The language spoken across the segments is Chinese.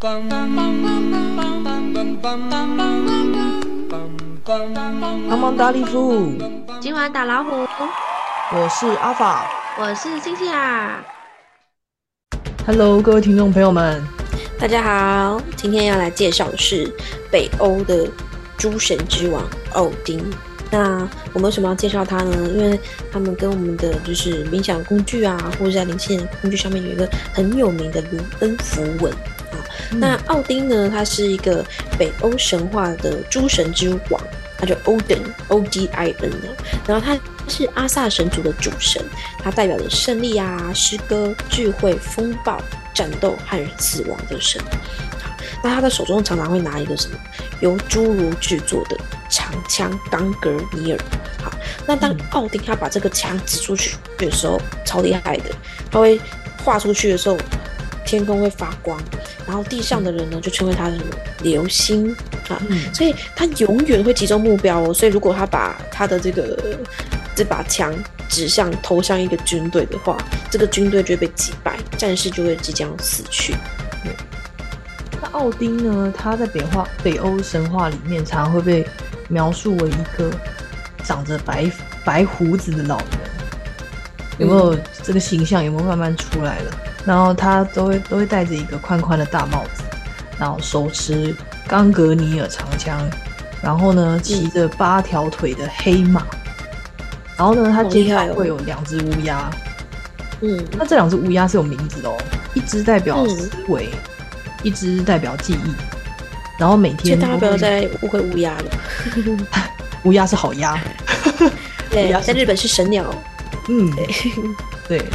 帮忙打礼服，今晚打老虎，我是阿法。我是星星啊。Hello，各位听众朋友们，大家好，今天要来介绍的是北欧的诸神之王奥丁。那我们为什么要介绍他呢？因为他们跟我们的就是冥想工具啊，或者在灵性工具上面有一个很有名的卢恩符文那奥丁呢，他是一个北欧神话的诸神之王，他叫 Odin，O D I N 啊。然后他是阿萨神族的主神，他代表着胜利啊、诗歌、智慧、风暴、战斗和死亡的神。那他的手中常常会拿一个什么由侏儒制作的长枪冈格尼尔。好，那当奥丁他把这个枪指出去的时候，超厉害的，他会画出去的时候，天空会发光，然后地上的人呢就称为他的什么流星啊，嗯所以他永远会集中目标哦。所以如果他把他的这个这把枪指向投向一个军队的话，这个军队就会被击败，战士就会即将死去。那奥丁呢？他在北化北欧神话里面，常常会被描述为一个长着白白胡子的老人。有没有这个形象？有没有慢慢出来了？然后他都会都会戴着一个宽宽的大帽子，然后手持冈格尼尔长枪，然后呢骑着八条腿的黑马，然后呢他肩好厉害哦上会有两只乌鸦。嗯，那这两只乌鸦是有名字的哦，一只代表嗯思维，一只代表记忆。然后每天大家不要再误会乌鸦了。乌鸦是好鸭，对鸦，在日本是神鸟。嗯，对。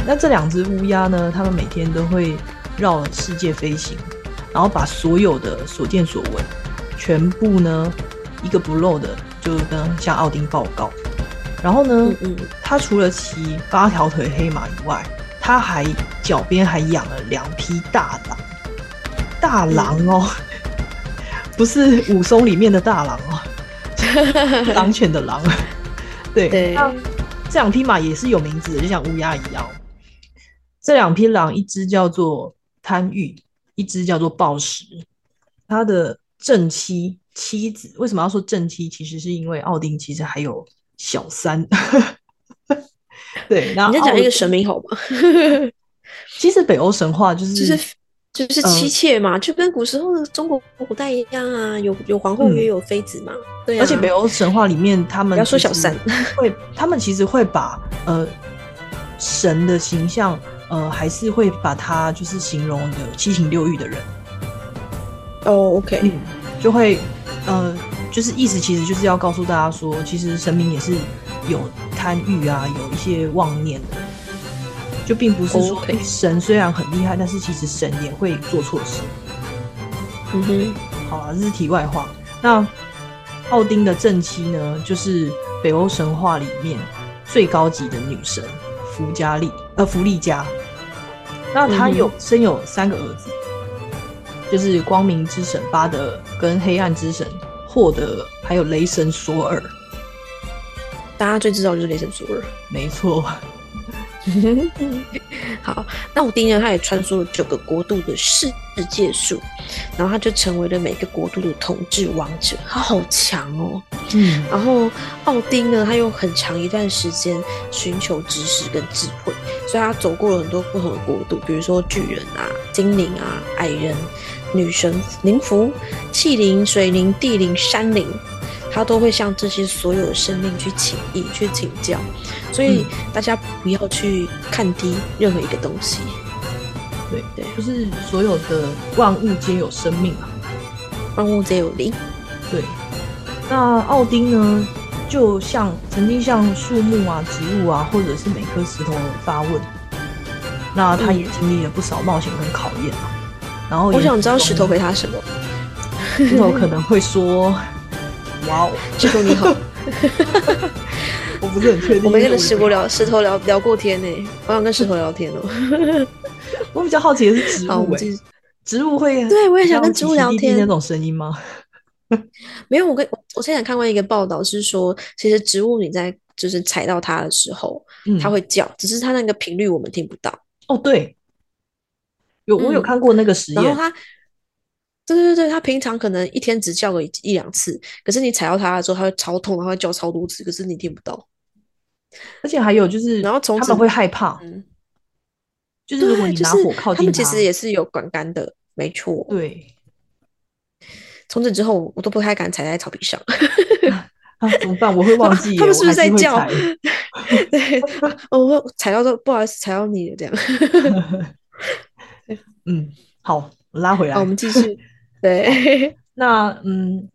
那这两只乌鸦呢，它们每天都会绕世界飞行，然后把所有的所见所闻，全部呢一个不漏的就跟向奥丁报告。然后呢，嗯嗯，他除了骑八条腿黑马以外，他还脚边还养了两匹大狼，大狼哦，不是武松里面的大狼哦，狼犬的狼。对，对，那这两匹马也是有名字的，就像乌鸦一样。这两匹狼，一只叫做贪欲，一只叫做暴食。他的正妻妻子为什么要说正妻？其实是因为奥丁其实还有小三。对，然后你再讲一个神明好吗？其实北欧神话就是就是就是嗯。妻妾嘛，就跟古时候的中国古代一样啊，有有皇后嗯。也有妃子嘛。对啊，而且北欧神话里面，他们不要说小三会，他们其实会把呃神的形象，呃，还是会把他就是形容的七情六欲的人，哦，OK，嗯，就会呃，就是意思其实就是要告诉大家说，其实神明也是有贪欲啊，有一些妄念的，就并不是说神虽然很厉害，但是其实神也会做错事。嗯哼，好啊，这是题外话。那奥丁的正妻呢，就是北欧神话里面最高级的女神弗加利，呃，弗利加。那她有、生有三个儿子，就是光明之神巴德跟黑暗之神霍德，还有雷神索尔。大家最知道就是雷神索尔。没错，好，那奥丁呢，他也穿梭了九个国度的世界树，然后他就成为了每个国度的统治王者，他好强哦。嗯，然后奥丁呢，他用很长一段时间寻求知识跟智慧，所以他走过了很多不同的国度，比如说巨人啊、精灵啊、矮人、女神、灵符、气灵、水灵、地灵、山灵，他都会向这些所有的生命去请益、去请教。所以大家不要去看低任何一个东西。对对就是所有的万物皆有生命啊。万物皆有灵。对，那奥丁呢，就像曾经向树木啊、植物啊，或者是每颗石头发问，那他也经历了不少冒险跟考验啊。然后我想知道石头，回他什么。石头可能会说：“哇哦，石头你好，我不是很确定。”我没跟石头聊石头聊聊过天呢、我想跟石头聊天哦、我比较好奇的是植物。植物会对我也想跟植物聊天那种声音吗？没有，我跟我我之前看过一个报道，是说其实植物你在就是踩到它的时候，嗯它会叫，只是它那个频率我们听不到。哦，对，有我有嗯看过那个实验，然后它对对对，他平常可能一天只叫个一一两次，可是你踩到他的时候，他会超痛，他会叫超多次，可是你听不到。而且还有就是，然后从此他们会害怕，嗯，就是如果你拿火靠近他们其实也是有管干的，没错。对从此之后，我都不太敢踩在草皮上。啊，怎么办？我会忘记 耶，他们是不是在叫踩？对，哦，我踩到都不好意思，踩到你了这样。嗯，好，我拉回来。好，我们继续。对，那嗯，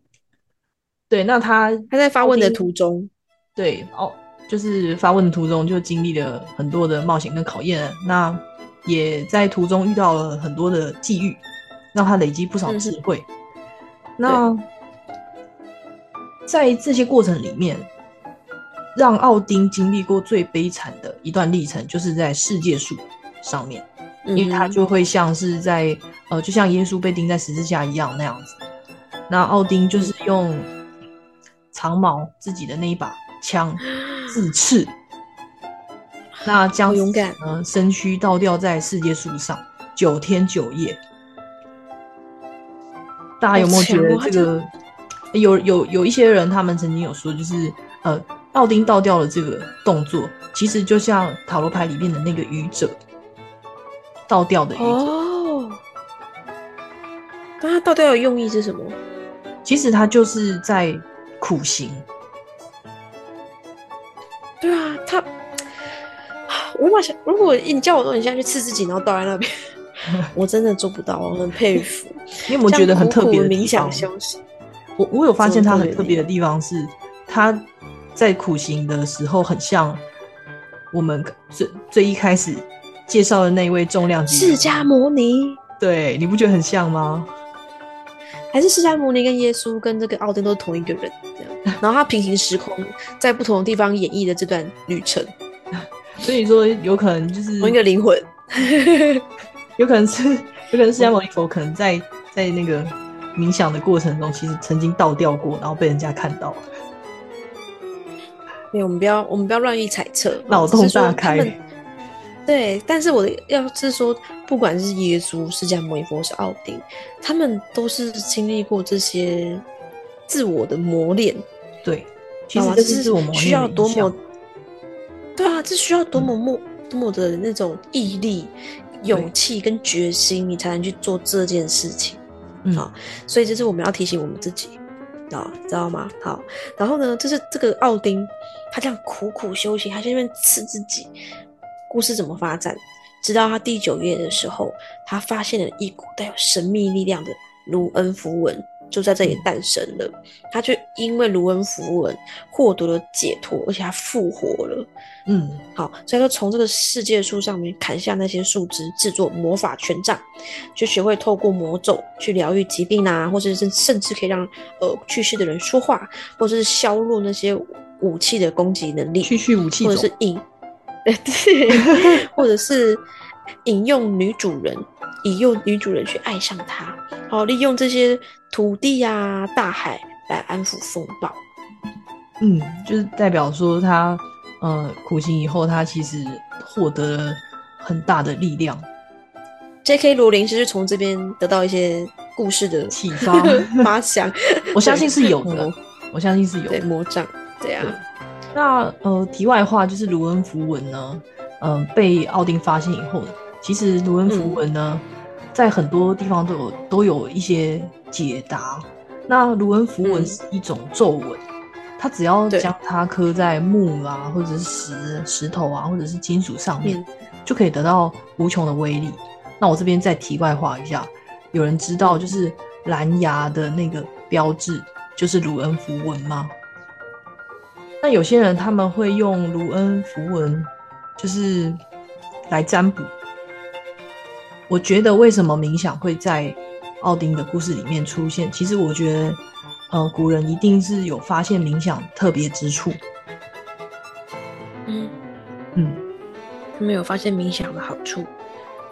对，那他他在发问的途中，对哦，就是发问的途中就经历了很多的冒险跟考验，那也在途中遇到了很多的际遇，让他累积不少智慧。那在这些过程里面，让奥丁经历过最悲惨的一段历程，就是在世界树上面。因为他嗯就会像是在呃，就像耶稣被钉在十字架一样那样子。那奥丁就是用长矛自己的那一把枪 自刺，那将好勇敢呢身躯倒吊在世界树上九天九夜。大家有没有觉得这个？有有有一些人，他们曾经有说，就是呃，奥丁倒吊的这个动作，其实就像塔罗牌里面的那个愚者倒掉的愚者，哦，那他倒掉的用意是什么？其实他就是在苦行。对啊，他，我有想，如果你叫我说你现在去刺自己，然后倒在那边，我真的做不到，我很佩服。你有没有觉得很特别的地冥想方？休息？我我有发现他很特别的地方是，他在苦行的时候很像我们最最一开始介绍的那一位重量级释迦牟尼对，你不觉得很像吗？还是释迦牟尼跟耶稣跟这个奥丁都是同一个人，这样。然后他平行时空，在不同的地方演绎的这段旅程，所以说有可能就是同一个灵魂。有可能是有可能释迦牟尼佛可能在在那个冥想的过程中，其实曾经倒掉过，然后被人家看到。没有，我们不要，我们不要乱意猜测，脑洞大开对，但是我的要是说，不管是耶稣、释迦牟尼佛、是奥丁，他们都是经历过这些自我的磨练，对，其实这是自我磨需要多么，对啊，这需要多么莫、多么的那种毅力、勇气跟决心，你才能去做这件事情。嗯好所以这是我们要提醒我们自己啊，知道吗？好，然后呢，就是这个奥丁，他这样苦苦修行，他在那边刺自己。故事怎么发展？直到他第九页的时候，他发现了一股带有神秘力量的卢恩符文，就在这里诞生了。他就因为卢恩符文获得了解脱，而且他复活了。嗯，好，所以说从这个世界树上面砍下那些树枝，制作魔法权杖，就学会透过魔咒去疗愈疾病啊，或者是甚至可以让呃去世的人说话，或者是削弱那些武器的攻击能力，去去武器或者是引，对，或者是引用女主人，引诱女主人去爱上他，好，利用这些土地啊、大海来安抚风暴。嗯，就是代表说他呃苦行以后，他其实获得了很大的力量 J.K. 罗琳是不是从这边得到一些故事的启发。发想？我相信是有的魔，我相信是有的。魔杖，对啊，那呃，题外话就是卢恩符文呢，嗯、被奥丁发现以后，其实卢恩符文呢，在很多地方都有都有一些解答。那卢恩符文嗯是一种咒文，它只要将它刻在木啊，或者是石石头啊，或者是金属上面，嗯就可以得到无穷的威力。那我这边再题外话一下，有人知道就是蓝牙的那个标志就是卢恩符文吗？那有些人他们会用卢恩符文，就是来占卜。我觉得为什么冥想会在奥丁的故事里面出现？其实我觉得，呃，古人一定是有发现冥想特别之处。嗯，嗯他们有发现冥想的好处，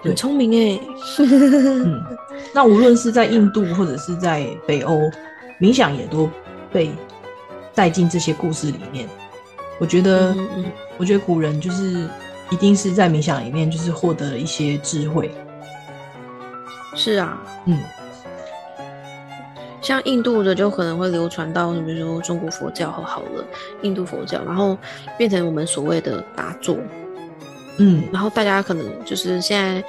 很聪明哎。嗯，那无论是在印度或者是在北欧，冥想也都被带进这些故事里面。我觉得，嗯嗯我觉得古人就是一定是在冥想里面就是获得了一些智慧。是啊，嗯，像印度的就可能会流传到，比如说中国佛教和好了，印度佛教，然后变成我们所谓的打坐。嗯，然后大家可能就是现在，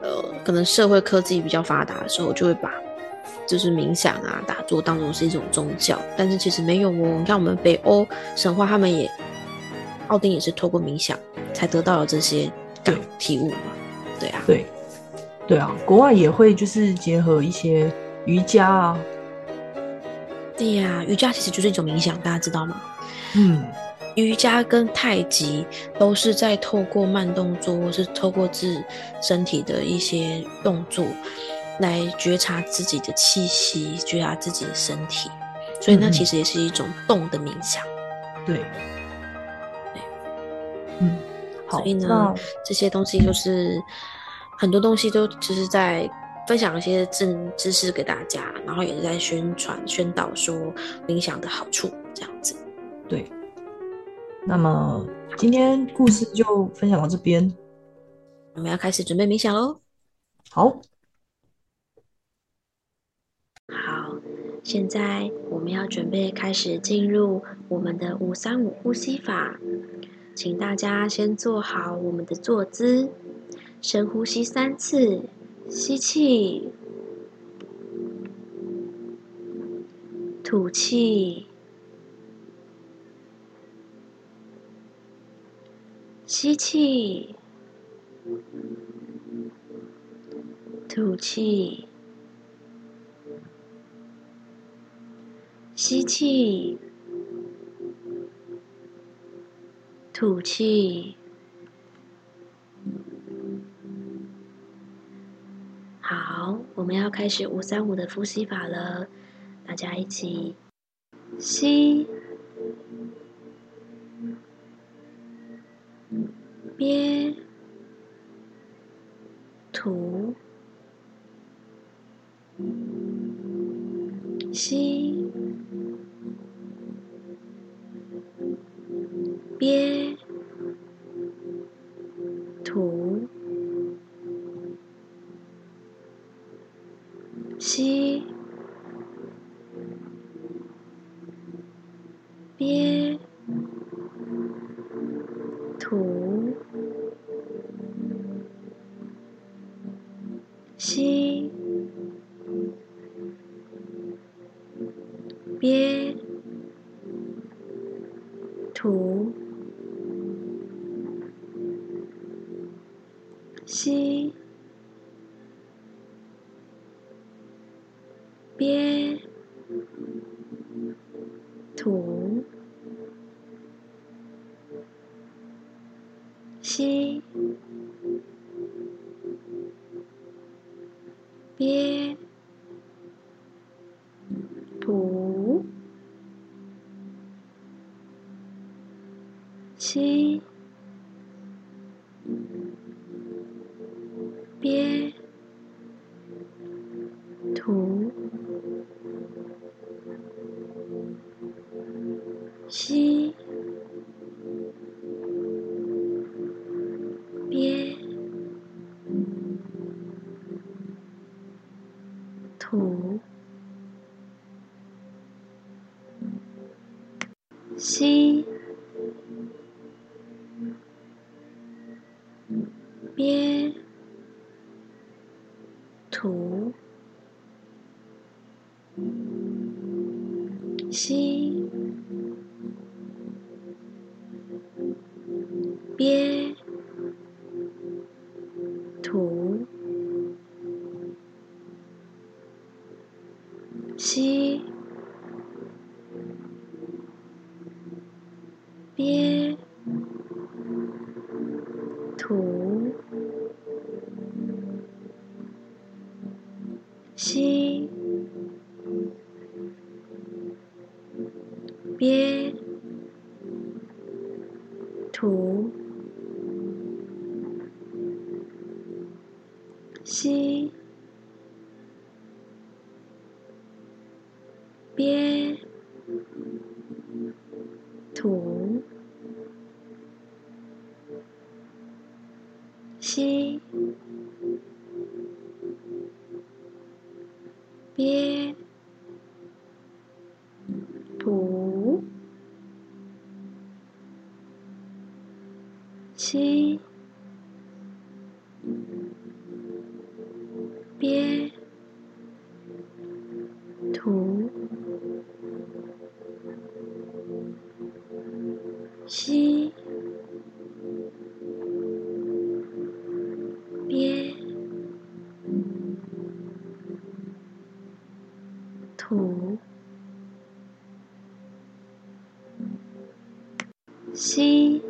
呃，可能社会科技比较发达的时候，就会把就是冥想啊、打坐当中是一种宗教，但是其实没有哦。你看我们北欧神话，他们也奥丁也是透过冥想才得到了这些对体悟嘛。对啊，对，对啊，国外也会就是结合一些瑜伽啊，对呀、瑜伽其实就是一种冥想，大家知道吗？嗯，瑜伽跟太极都是在透过慢动作，或是透过自身体的一些动作，来觉察自己的气息，觉察自己的身体。所以那其实也是一种动的冥想。对，嗯，好，所以呢那，这些东西就是很多东西都只是在分享一些知知识给大家，然后也是在宣传宣导说冥想的好处，这样子。对，那么今天故事就分享到这边，我们要开始准备冥想喽。好，好，现在我们要准备开始进入我们的五三五呼吸法，请大家先做好我们的坐姿，深呼吸三次，吸气，吐气，吸气，吐气。吸气，吐气。好，我们要开始五三五的呼吸法了，大家一起吸，憋，吸，吸，吐。吸，边，吸，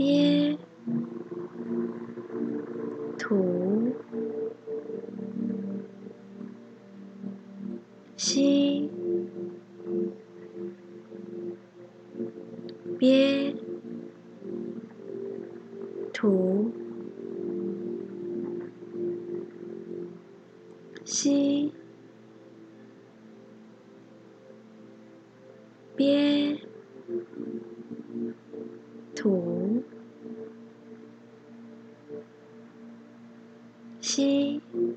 憋，吸，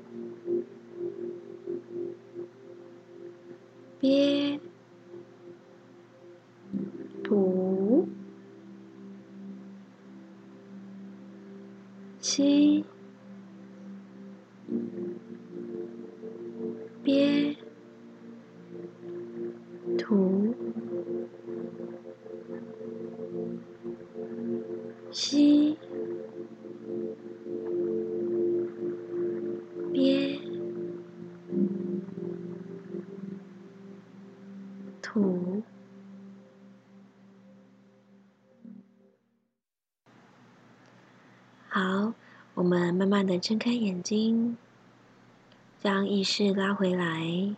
吐。好，我们慢慢的睁开眼睛，将意识拉回来，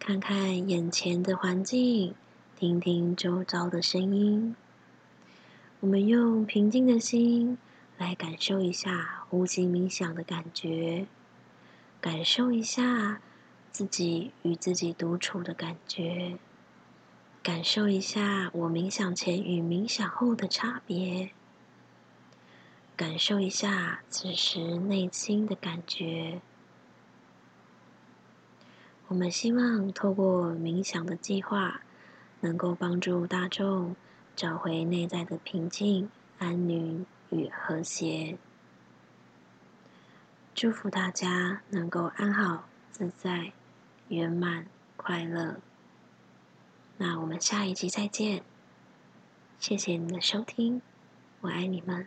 看看眼前的环境，听听周遭的声音。我们用平静的心来感受一下呼吸冥想的感觉，感受一下自己与自己独处的感觉，感受一下我冥想前与冥想后的差别，感受一下此时内心的感觉。我们希望透过冥想的计划，能够帮助大众。找回内在的平静、安宁与和谐。祝福大家能够安好、自在、圆满、快乐。那我们下一集再见，谢谢你的收听，我爱你们。